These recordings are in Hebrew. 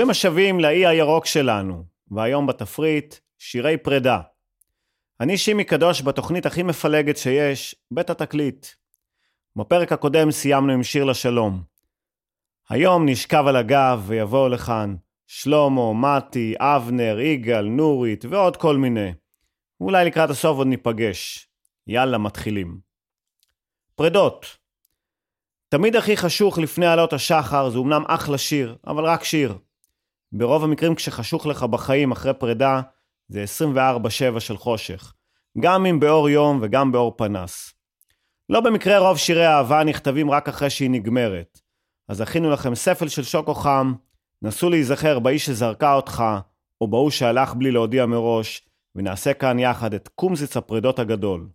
ברוכים השבים לאי הירוק שלנו, והיום בתפריט, שירי פרידה. אני שימי קדוש בתוכנית הכי מפלגת שיש, בית התקליט. בפרק הקודם סיימנו עם שיר לשלום. היום נשכב על הגב ויבואו לכאן שלמה, מתי, אבנר, יגאל, נורית ועוד כל מיני. ואולי לקראת הסוף עוד ניפגש. יאללה, מתחילים. פרדות. תמיד הכי חשוך לפני עלות השחר זה אמנם אחלה שיר, אבל רק שיר. ברוב המקרים כשחשוך לך בחיים אחרי פרידה, זה 24-7 של חושך. גם אם באור יום וגם באור פנס. לא במקרה רוב שירי האהבה נכתבים רק אחרי שהיא נגמרת. אז הכינו לכם ספל של שוקו חם, נסו להיזכר באיש שזרקה אותך, או בהוא שהלך בלי להודיע מראש, ונעשה כאן יחד את קומזיץ הפרידות הגדול.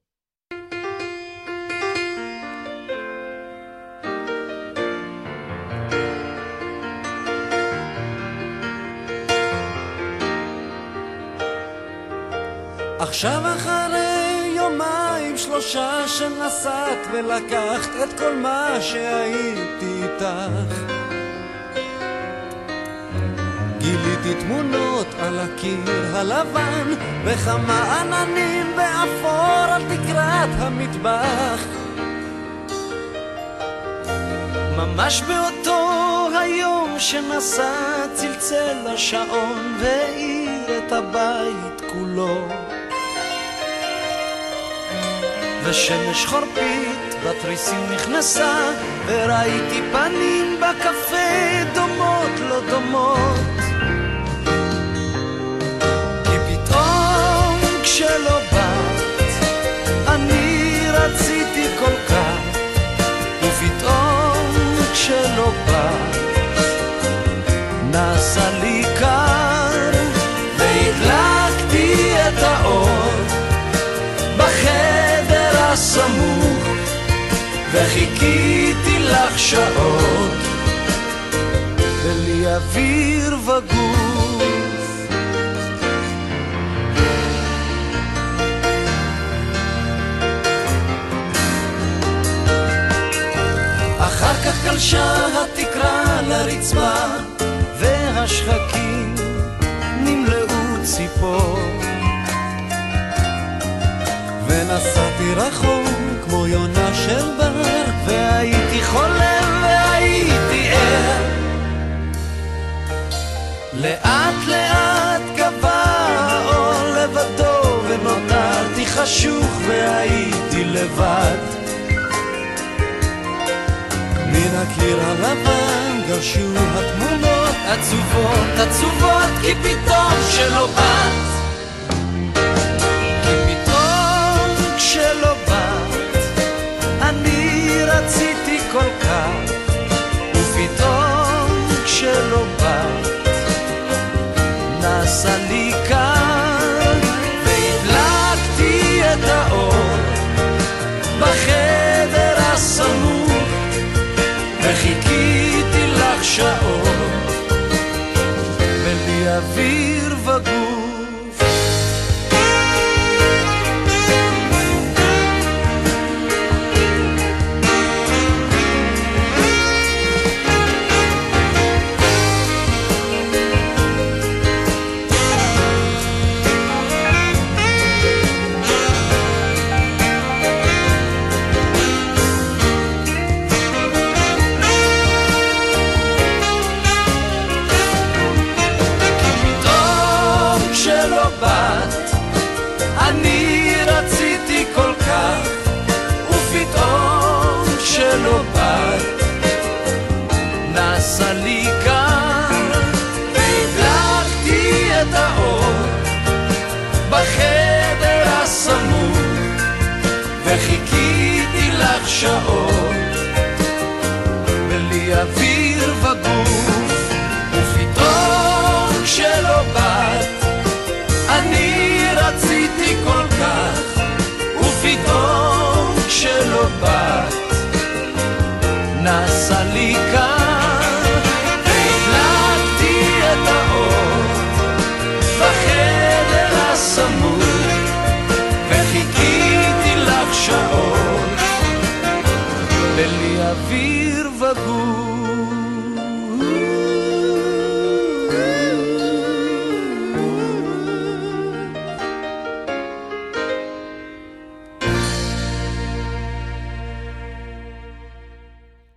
עכשיו אחרי יומיים שלושה שנסעת ולקחת את כל מה שהייתי איתך. גיליתי תמונות על הקיר הלבן וכמה עננים באפור על תקרת המטבח. ממש באותו היום שנסע צלצל השעון והאיר את הבית כולו ושמש חורפית בתריסים נכנסה וראיתי פנים בקפה דומות לא דומות. כי פתאום כשלא באת אני רציתי כל כך ופתאום כשלא באת נעשה לי קר הסמוך וחיכיתי לך שעות. בלי אוויר וגוף. אחר כך גלשה התקרה לרצפה והשחקים נמלאו ציפור ונסעתי רחוק כמו יונה של בר והייתי חולם והייתי ער. לאט לאט גבה האור לבדו ונותרתי חשוך והייתי לבד. מן הקיר הלבן גרשו התמונות עצובות עצובות כי פתאום שלא באת שעות. בלי אוויר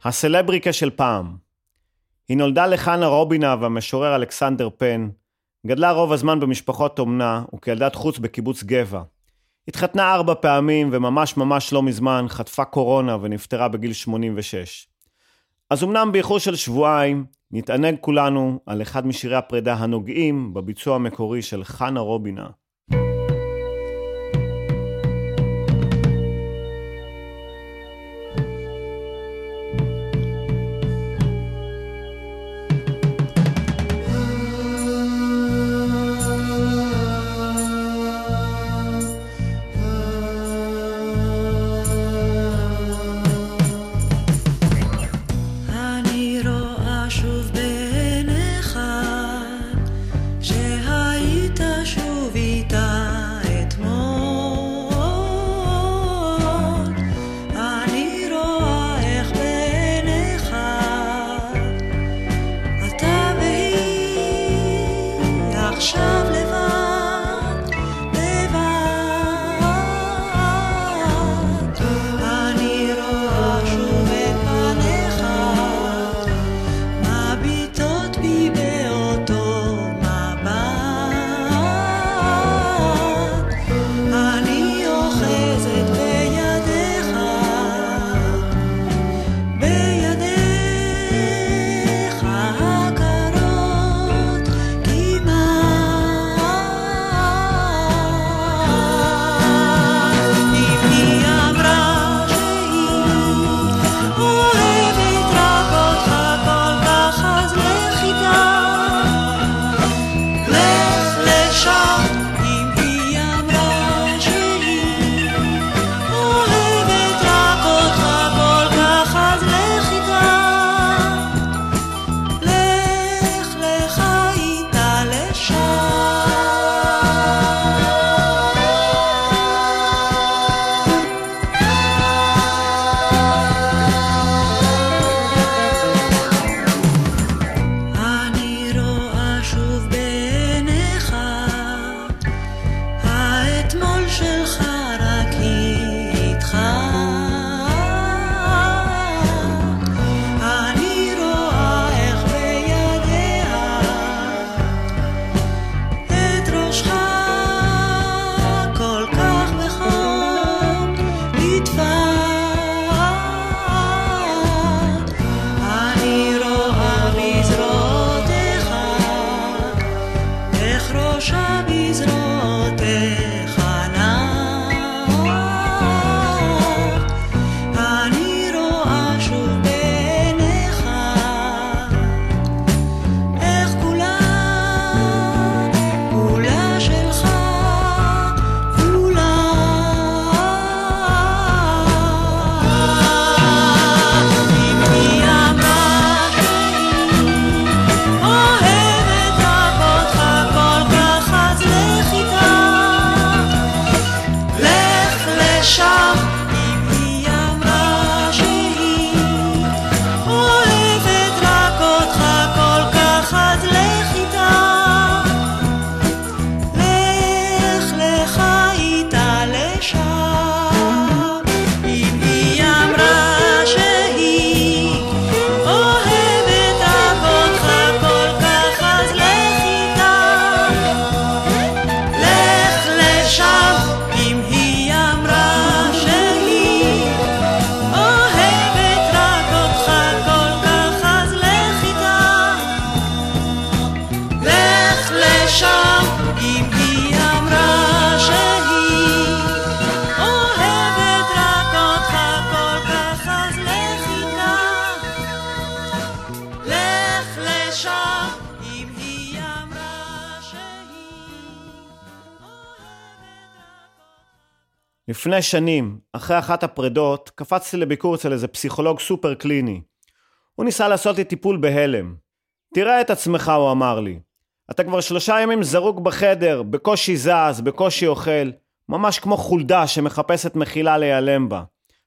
הסלבריקה של פעם. היא נולדה לחנה רובינה והמשורר אלכסנדר פן, גדלה רוב הזמן במשפחות אומנה וכילדת חוץ בקיבוץ גבע. התחתנה ארבע פעמים וממש ממש לא מזמן חטפה קורונה ונפטרה בגיל 86. אז אמנם באיחור של שבועיים, נתענג כולנו על אחד משירי הפרידה הנוגעים בביצוע המקורי של חנה רובינה. לפני שנים, אחרי אחת הפרדות, קפצתי לביקור אצל איזה פסיכולוג סופר קליני. הוא ניסה לעשות לי טיפול בהלם. תראה את עצמך, הוא אמר לי. אתה כבר שלושה ימים זרוק בחדר, בקושי זז, בקושי אוכל, ממש כמו חולדה שמחפשת מחילה להיעלם בה.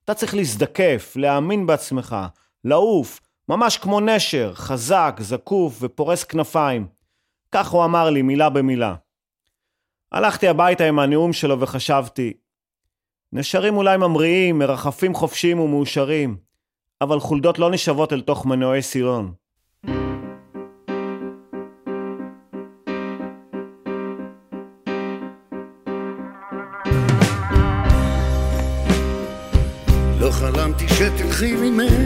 אתה צריך להזדקף, להאמין בעצמך, לעוף, ממש כמו נשר, חזק, זקוף ופורס כנפיים. כך הוא אמר לי, מילה במילה. הלכתי הביתה עם הנאום שלו וחשבתי, נשרים אולי ממריאים, מרחפים חופשיים ומאושרים, אבל חולדות לא נשאבות אל תוך מנועי סילון. לא חלמתי שתלכי ממני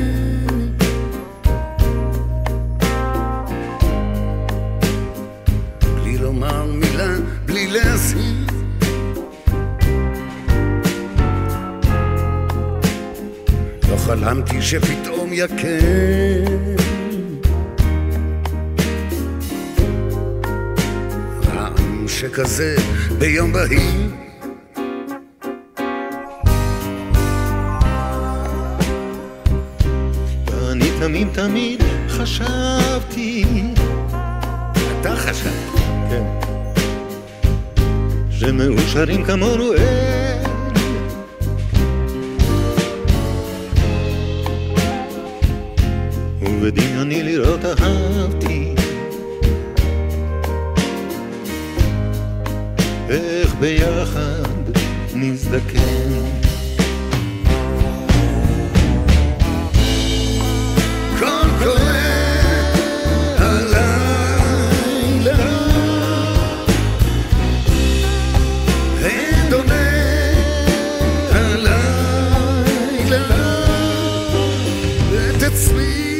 come on sleep.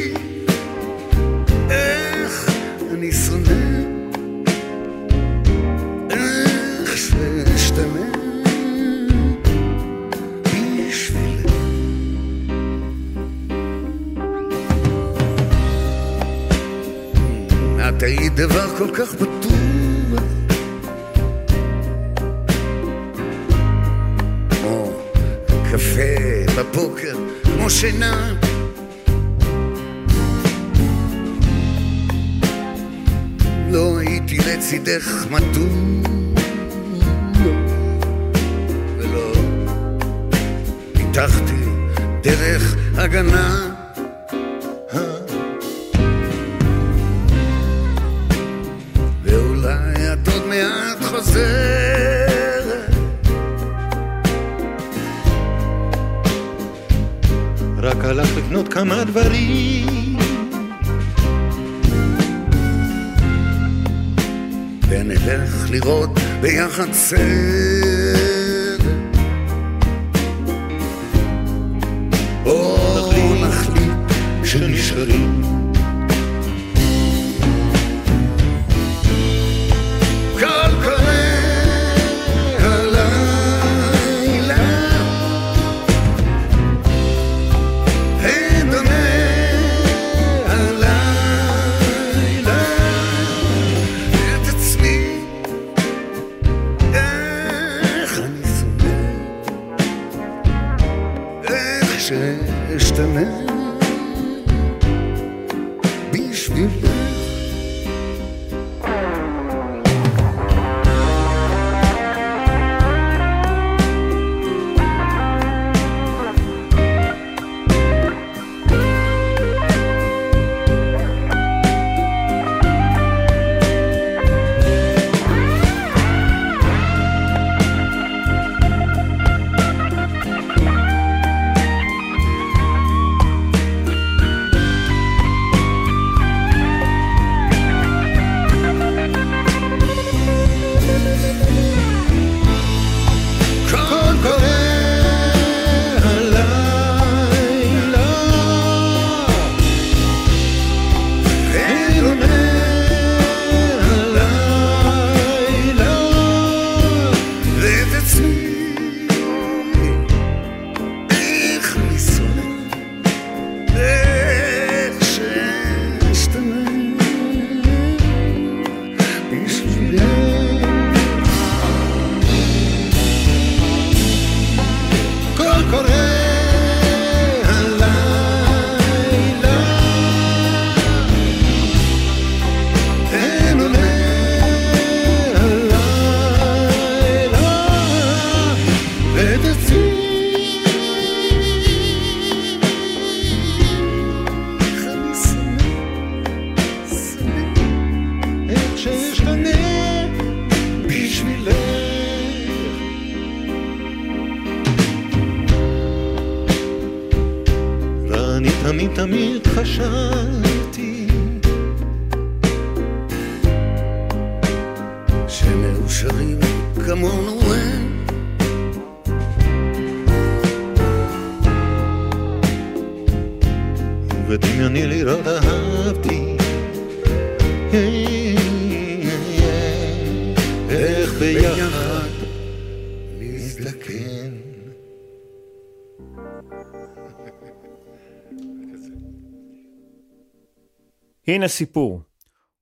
הנה סיפור.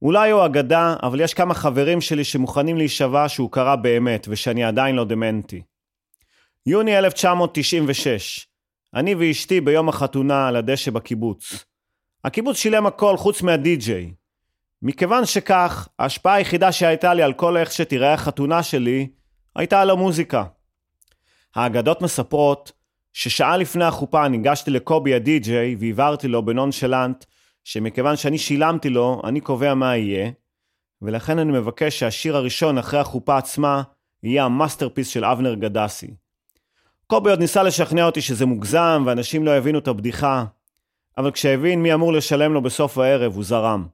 אולי הוא אגדה, אבל יש כמה חברים שלי שמוכנים להישבע שהוא קרה באמת, ושאני עדיין לא דמנטי. יוני 1996. אני ואשתי ביום החתונה על הדשא בקיבוץ. הקיבוץ שילם הכל חוץ מהדי-ג'יי. מכיוון שכך, ההשפעה היחידה שהייתה לי על כל איך שתיראה החתונה שלי, הייתה על המוזיקה. האגדות מספרות ששעה לפני החופה ניגשתי לקובי הדי-ג'יי והבהרתי לו בנונשלנט שמכיוון שאני שילמתי לו, אני קובע מה יהיה, ולכן אני מבקש שהשיר הראשון אחרי החופה עצמה יהיה ה masterpiece של אבנר גדסי. קובי עוד ניסה לשכנע אותי שזה מוגזם ואנשים לא הבינו את הבדיחה, אבל כשהבין מי אמור לשלם לו בסוף הערב, הוא זרם.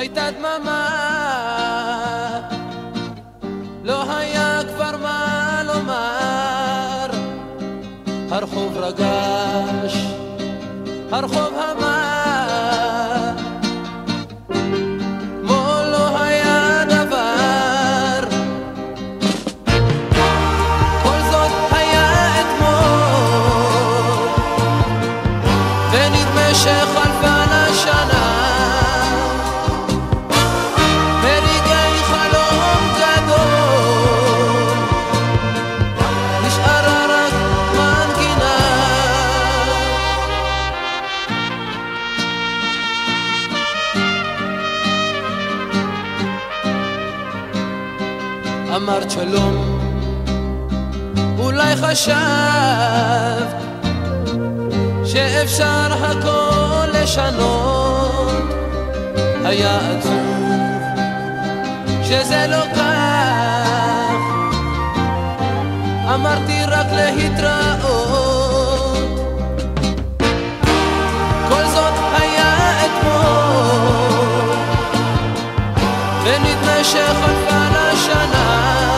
הייתה דממה חשב שאפשר הכל לשנות. היה עצוב שזה לא כך. אמרתי רק להתראות. כל זאת היה אתמול ונדמה שחלפה לה שנה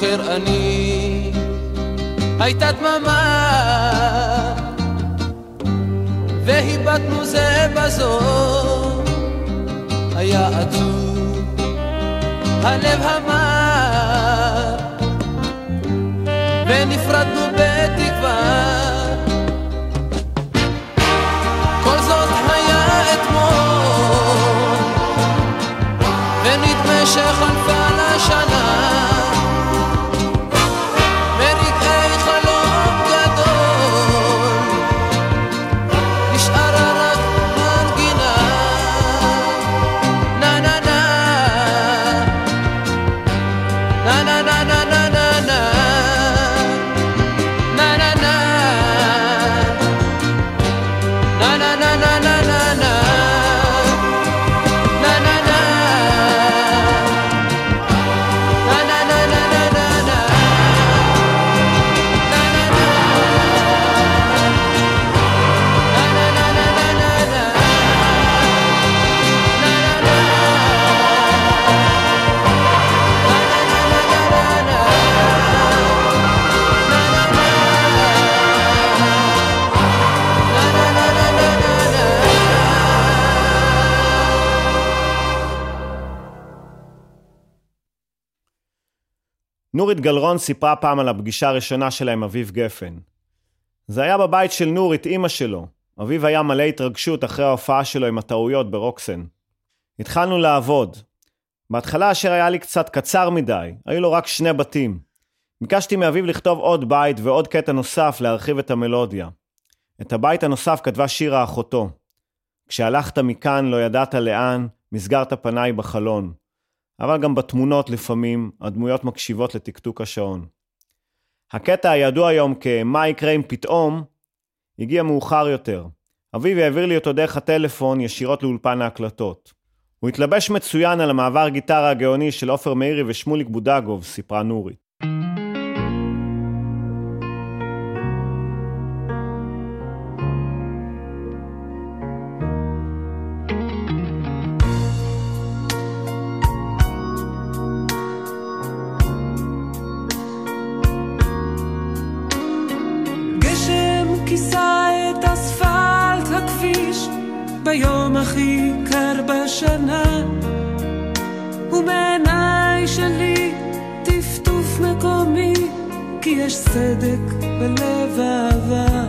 זוכר אני, הייתה דממה, והיבטנו זה בזו, היה עצוב, הלב המר, ונפרדנו בתקווה. כל זאת היה אתמול, ונדמה שחלפה לשנה. נורית גלרון סיפרה פעם על הפגישה הראשונה שלה עם אביב גפן. זה היה בבית של נורית, אימא שלו. אביב היה מלא התרגשות אחרי ההופעה שלו עם הטעויות ברוקסן. התחלנו לעבוד. בהתחלה השיר היה לי קצת קצר מדי, היו לו רק שני בתים. ביקשתי מאביב לכתוב עוד בית ועוד קטע נוסף להרחיב את המלודיה. את הבית הנוסף כתבה שירה אחותו. כשהלכת מכאן לא ידעת לאן, מסגרת פניי בחלון. אבל גם בתמונות לפעמים הדמויות מקשיבות לתקתוק השעון. הקטע הידוע היום כ"מה יקרה אם פתאום" הגיע מאוחר יותר. אביב העביר לי אותו דרך הטלפון ישירות לאולפן ההקלטות. הוא התלבש מצוין על המעבר גיטרה הגאוני של עופר מאירי ושמוליק בודגוב, סיפרה נורית. הכי קר בשנה. ומעיניי שלי טפטוף מקומי כי יש סדק בלב אהבה.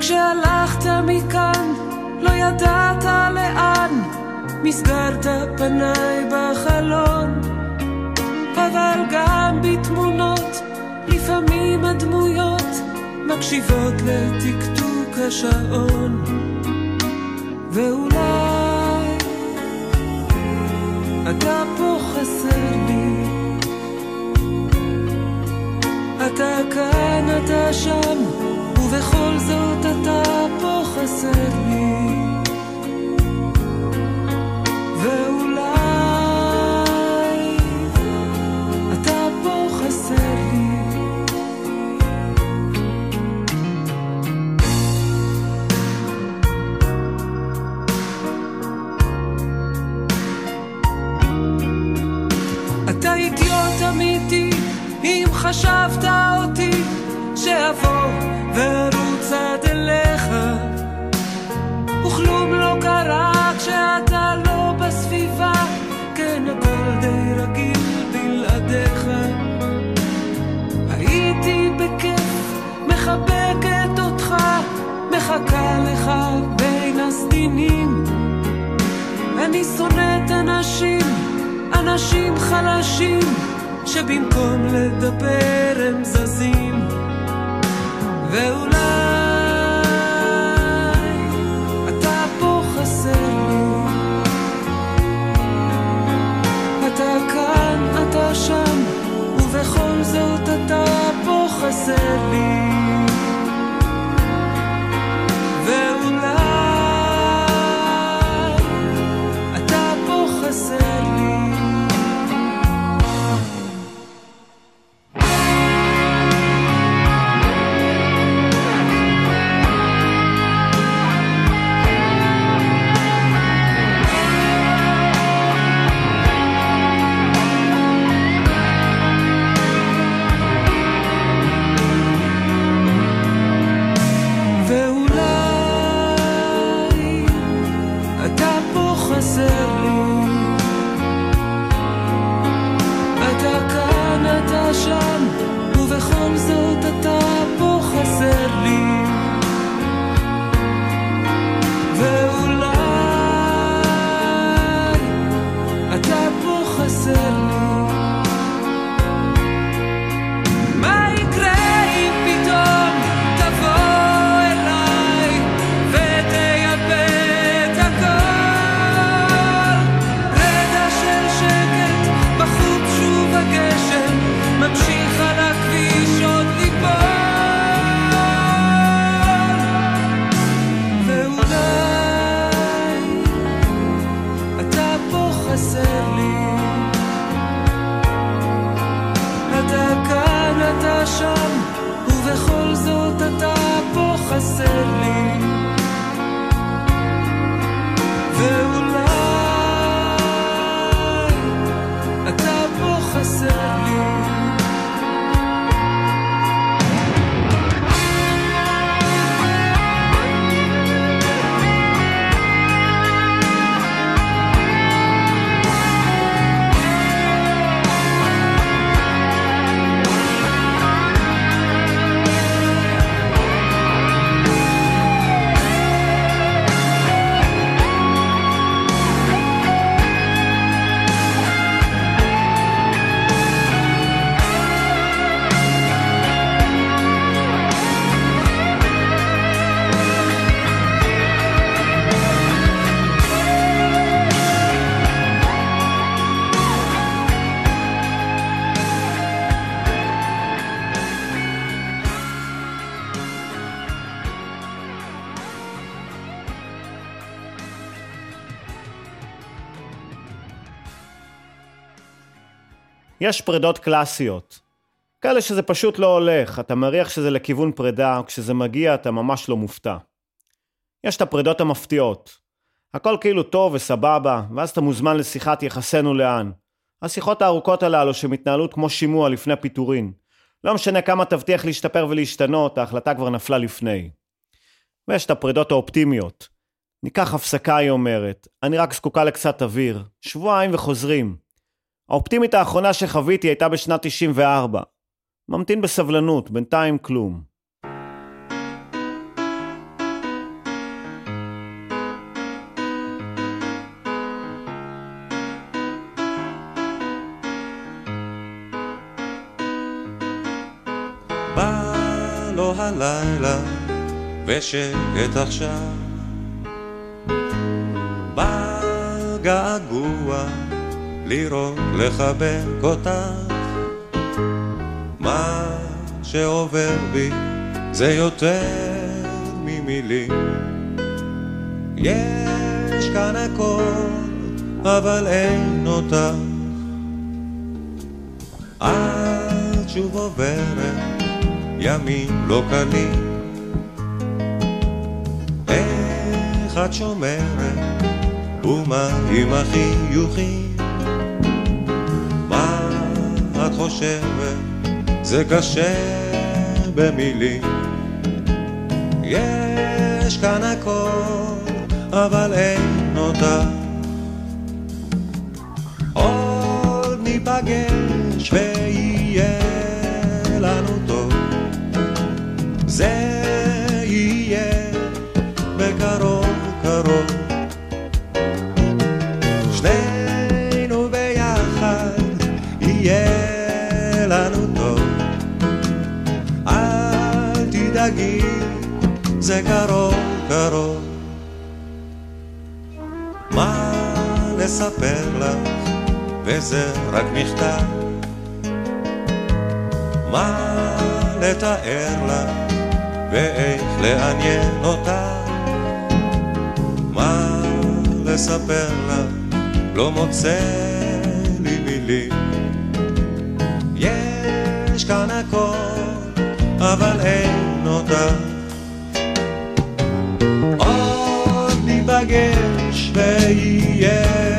כשהלכת מכאן לא ידעת לאן. מסגרת פניי בחלון. אבל גם בתמונות לפעמים הדמויות מקשיבות לטקטוק השעון ואולי אתה פה חסר לי אתה כאן, אתה שם, ובכל זאת אתה פה חסר לי ואולי חשבת אותי שאבוא וארוץ עד אליך. וכלום לא קרה כשאתה לא בסביבה כן הכל די רגיל בלעדיך. הייתי בכיף מחבקת אותך מחכה לך בין הסדינים. אני שונאת אנשים, אנשים חלשים, שבמקום לדבר הם זזים. ואולי אתה פה חסר לי. אתה כאן, אתה שם, ובכל זאת אתה פה חסר לי. יש פרידות קלאסיות. כאלה שזה פשוט לא הולך, אתה מריח שזה לכיוון פרידה, וכשזה מגיע אתה ממש לא מופתע. יש את הפרידות המפתיעות. הכל כאילו טוב וסבבה, ואז אתה מוזמן לשיחת יחסנו לאן. השיחות הארוכות הללו שמתנהלות כמו שימוע לפני פיטורין. לא משנה כמה תבטיח להשתפר ולהשתנות, ההחלטה כבר נפלה לפני. ויש את הפרידות האופטימיות. ניקח הפסקה, היא אומרת. אני רק זקוקה לקצת אוויר. שבועיים וחוזרים. האופטימית האחרונה שחוויתי הייתה בשנת 94. ממתין בסבלנות, בינתיים כלום. בא לו הלילה ושקט עכשיו בא געגוע לראות לחבק אותך. מה שעובר בי זה יותר ממילים. יש כאן הכל אבל אין אותך. את שוב עוברת ימים לא קלים. איך את שומרת? ומה עם החיוכים חושבת זה קשה במילים. יש כאן הכל אבל אין אותך עוד ניפגש ויהיה זה קרוב קרוב. מה לספר לך? וזה רק מכתב. מה לתאר לך? ואיך לעניין אותה מה לספר לך? לא מוצא לי מילים. יש כאן הכל אבל אין אותה ניפגש ויהיה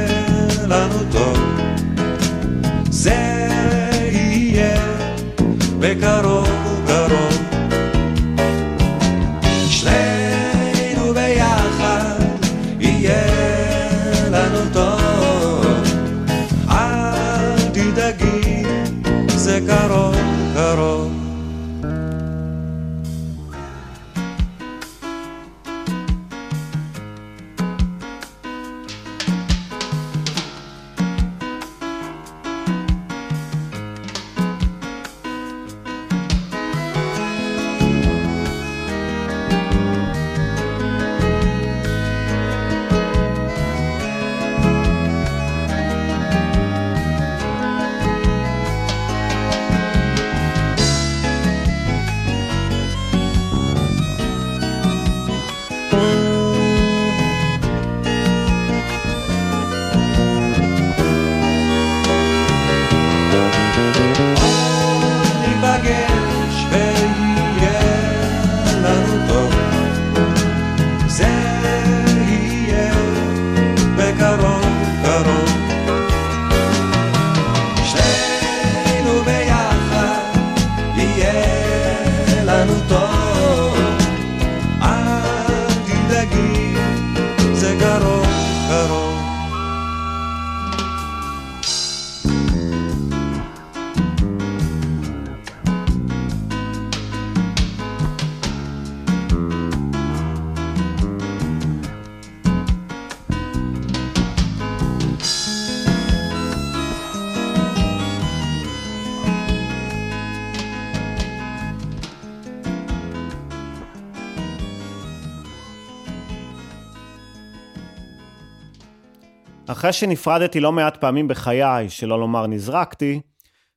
אחרי שנפרדתי לא מעט פעמים בחיי, שלא לומר נזרקתי,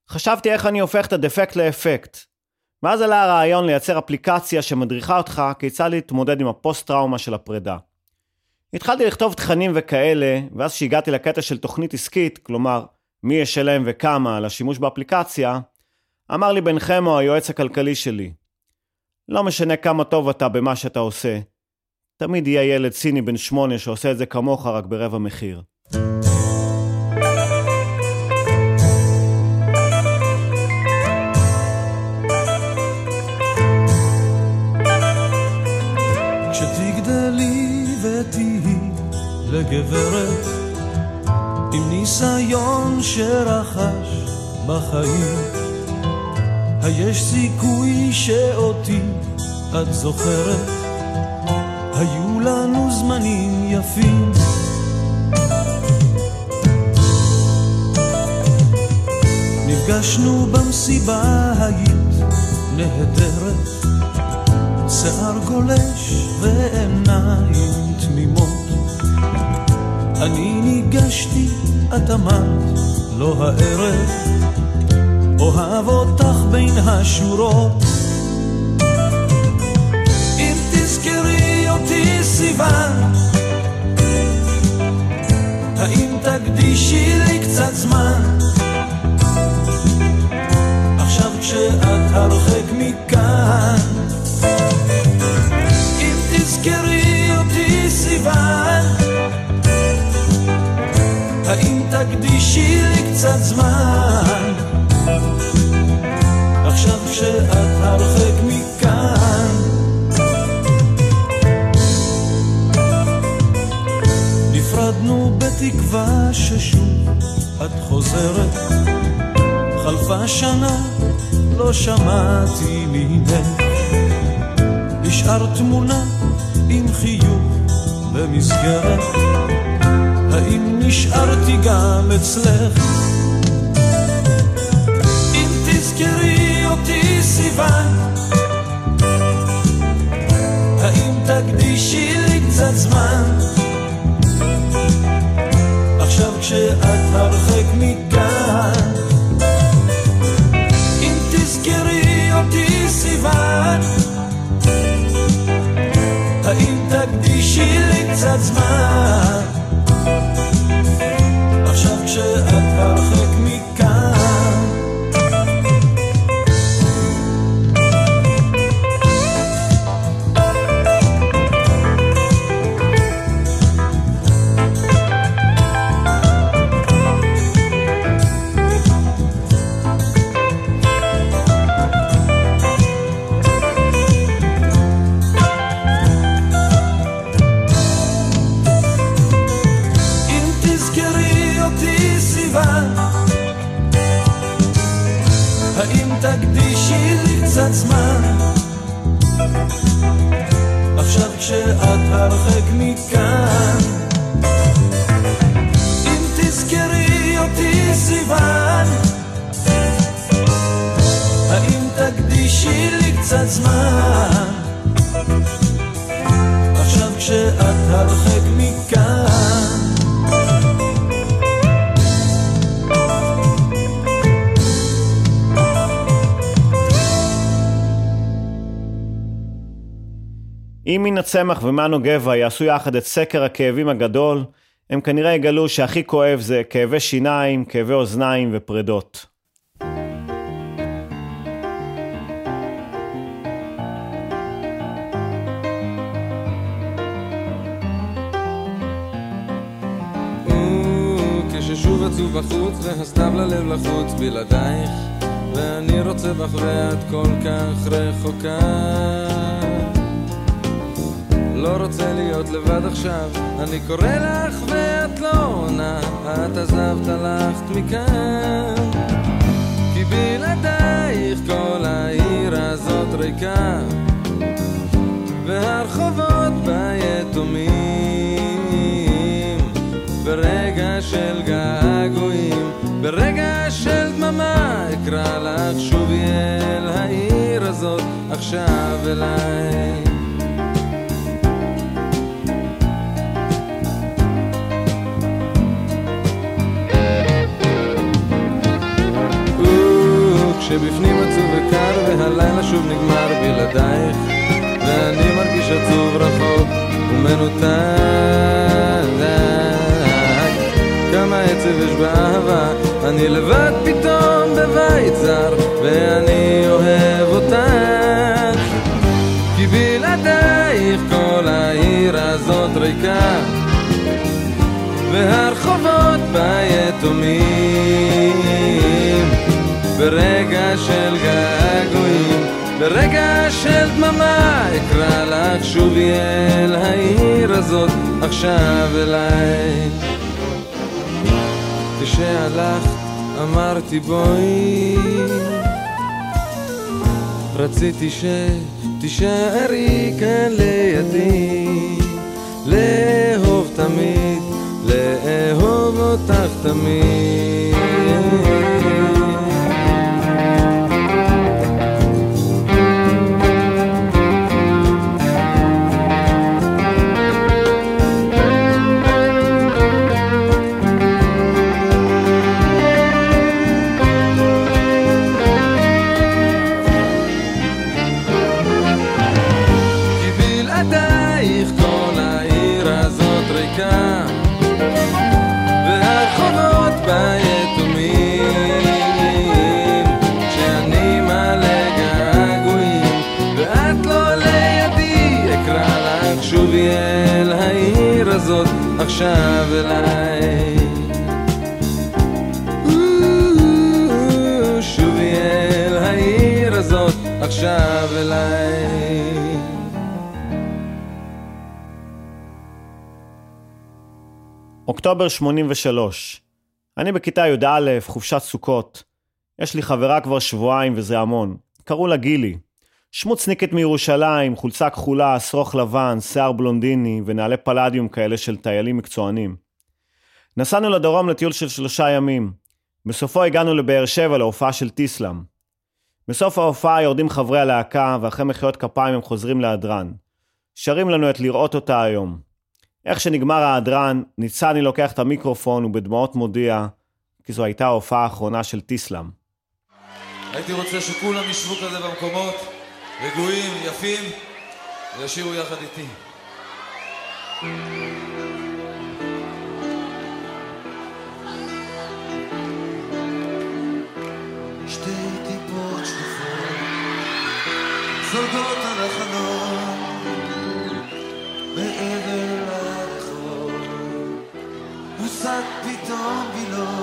חשבתי איך אני הופך את הדפקט לאפקט. ואז עלה הרעיון לייצר אפליקציה שמדריכה אותך כיצד להתמודד עם הפוסט-טראומה של הפרידה. התחלתי לכתוב תכנים וכאלה, ואז כשהגעתי לקטע של תוכנית עסקית, כלומר, מי ישלם וכמה על השימוש באפליקציה, אמר לי בן חמו, היועץ הכלכלי שלי, לא משנה כמה טוב אתה במה שאתה עושה, תמיד יהיה ילד סיני בן שמונה שעושה את זה כמוך רק ברבע מחיר. לגברת עם ניסיון שרכש בחיים. היש סיכוי שאותי את זוכרת. היו לנו זמנים יפים. נפגשנו במסיבה היית נהדרת. שיער גולש ועיניים תמימות אני ניגשתי, את אמרת, לא הערב אוהב אותך בין השורות. אם תזכרי אותי סיוון האם תקדישי לי קצת זמן? עכשיו כשאת הרחק מכאן תקדישי לי קצת זמן. עכשיו כשאת הרחק מכאן. נפרדנו בתקווה ששוב את חוזרת. חלפה שנה לא שמעתי ממך. נשאר תמונה עם חיוך במסגרת האם נשארתי גם אצלך? אם תזכרי אותי סיוון האם תקדישי לי קצת זמן? עכשיו כשאת הרחק מכאן צמח ומנו גבע יעשו יחד את סקר הכאבים הגדול, הם כנראה יגלו שהכי כואב זה כאבי שיניים, כאבי אוזניים ופרדות. כששוב עצוב בחוץ והסתיו ללב לחוץ בלעדייך ואני רוצה בך ואת כל כך רחוקה לא רוצה להיות לבד עכשיו. אני קורא לך ואת לא עונה את עזבת הלכת מכאן. כי בלעדייך כל העיר הזאת ריקה והרחובות בה יתומים. ברגע של געגועים ברגע של דממה אקרא לך שובי אל העיר הזאת עכשיו אליי כשבפנים עצוב וקר והלילה שוב נגמר בלעדייך ואני מרגיש עצוב רחוק ומנותק כמה עצב יש באהבה אני לבד פתאום בבית זר, ואני אוהב אותך. כי בלעדייך כל העיר הזאת ריקה, והרחובות בה יתומים. ברגע של געגועים, ברגע של דממה, אקרא לך שובי אל העיר הזאת, עכשיו אליי. כשהלכת אמרתי בואי רציתי שתישארי כאן לידי לאהוב תמיד, לאהוב אותך תמיד עכשיו אליי שובי אל העיר הזאת עכשיו אליי אוקטובר 83. אני בכיתה י"א, חופשת סוכות. יש לי חברה כבר שבועיים וזה המון. קראו לה גילי. שמוצניקית מירושלים, חולצה כחולה, שרוך לבן, שיער בלונדיני ונעלי פלדיום כאלה של טיילים מקצוענים. נסענו לדרום לטיול של שלושה ימים. בסופו הגענו לבאר שבע להופעה של טיסלאם. בסוף ההופעה יורדים חברי הלהקה, ואחרי מחיאות כפיים הם חוזרים להדרן. שרים לנו את לראות אותה היום. איך שנגמר ההדרן, ניצני לוקח את המיקרופון ובדמעות מודיע כי זו הייתה ההופעה האחרונה של טיסלאם. הייתי רוצה שכולם ישבו כזה במקומות, רגועים, יפים, וישירו יחד איתי. שתי טיפות שקופות זולגות על החלון מעבר לרחוב מוסד פתאום וילון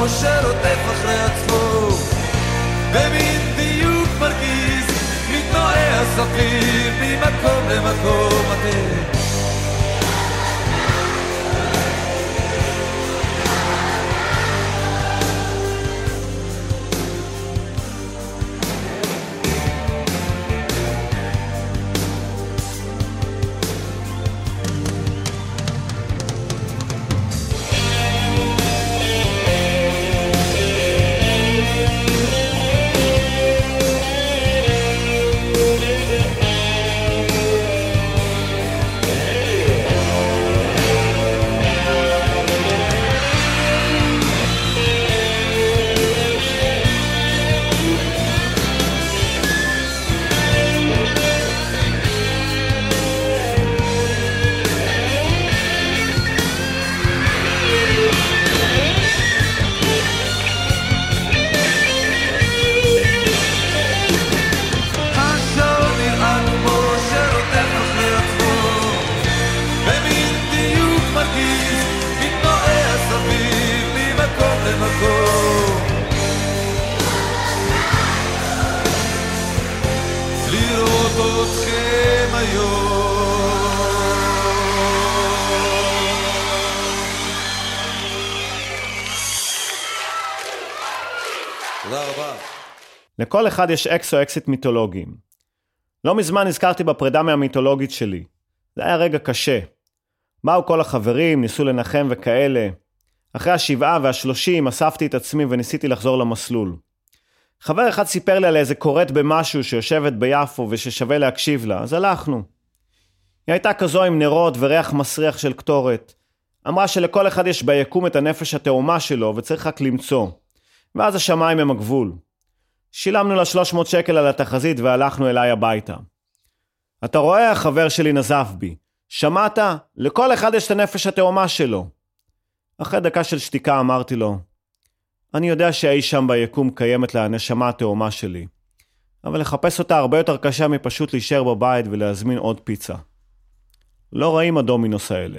כמו שרודף אחרי עצמו במין דיוק מרגיז מתנועע סביב ממקום למקום אחר. תודה רבה לכל אחד יש אקס או אקסיט מיתולוגיים. לא מזמן נזכרתי בפרידה מהמיתולוגית שלי. זה היה רגע קשה. באו כל החברים, ניסו לנחם וכאלה. אחרי השבעה והשלושים אספתי את עצמי וניסיתי לחזור למסלול. חבר אחד סיפר לי על איזה קוראת במשהו שיושבת ביפו וששווה להקשיב לה, אז הלכנו. היא הייתה כזו עם נרות וריח מסריח של קטורת. אמרה שלכל אחד יש ביקום את הנפש התאומה שלו וצריך רק למצוא. ואז השמיים הם הגבול. שילמנו לה 300 שקל על התחזית והלכנו אליי הביתה. אתה רואה, החבר שלי נזף בי. שמעת? לכל אחד יש את הנפש התאומה שלו. אחרי דקה של שתיקה אמרתי לו, אני יודע שאי שם ביקום קיימת לה הנשמה התאומה שלי, אבל לחפש אותה הרבה יותר קשה מפשוט להישאר בבית ולהזמין עוד פיצה. לא רעים הדומינוס האלה.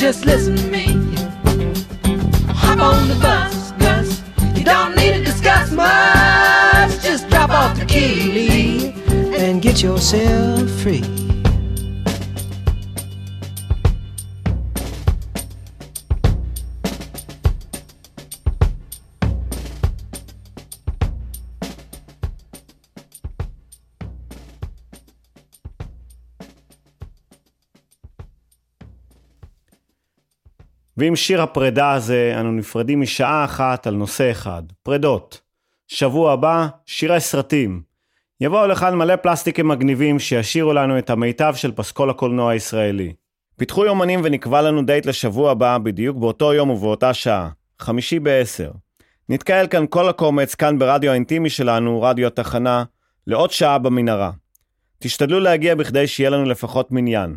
Just listen to me. Hop on the bus, Gus. You don't need to discuss much. Just drop off the key, and get yourself free. ועם שיר הפרידה הזה אנו נפרדים משעה אחת על נושא אחד, פרידות. שבוע הבא, שירי סרטים. יבואו לכאן מלא פלסטיקים מגניבים שישירו לנו את המיטב של פסקול הקולנוע הישראלי. פיתחו יומנים ונקבע לנו דייט לשבוע הבא בדיוק באותו יום ובאותה שעה, חמישי בעשר. נתקהל כאן כל הקומץ כאן ברדיו האינטימי שלנו, רדיו התחנה, לעוד שעה במנהרה. תשתדלו להגיע בכדי שיהיה לנו לפחות מניין.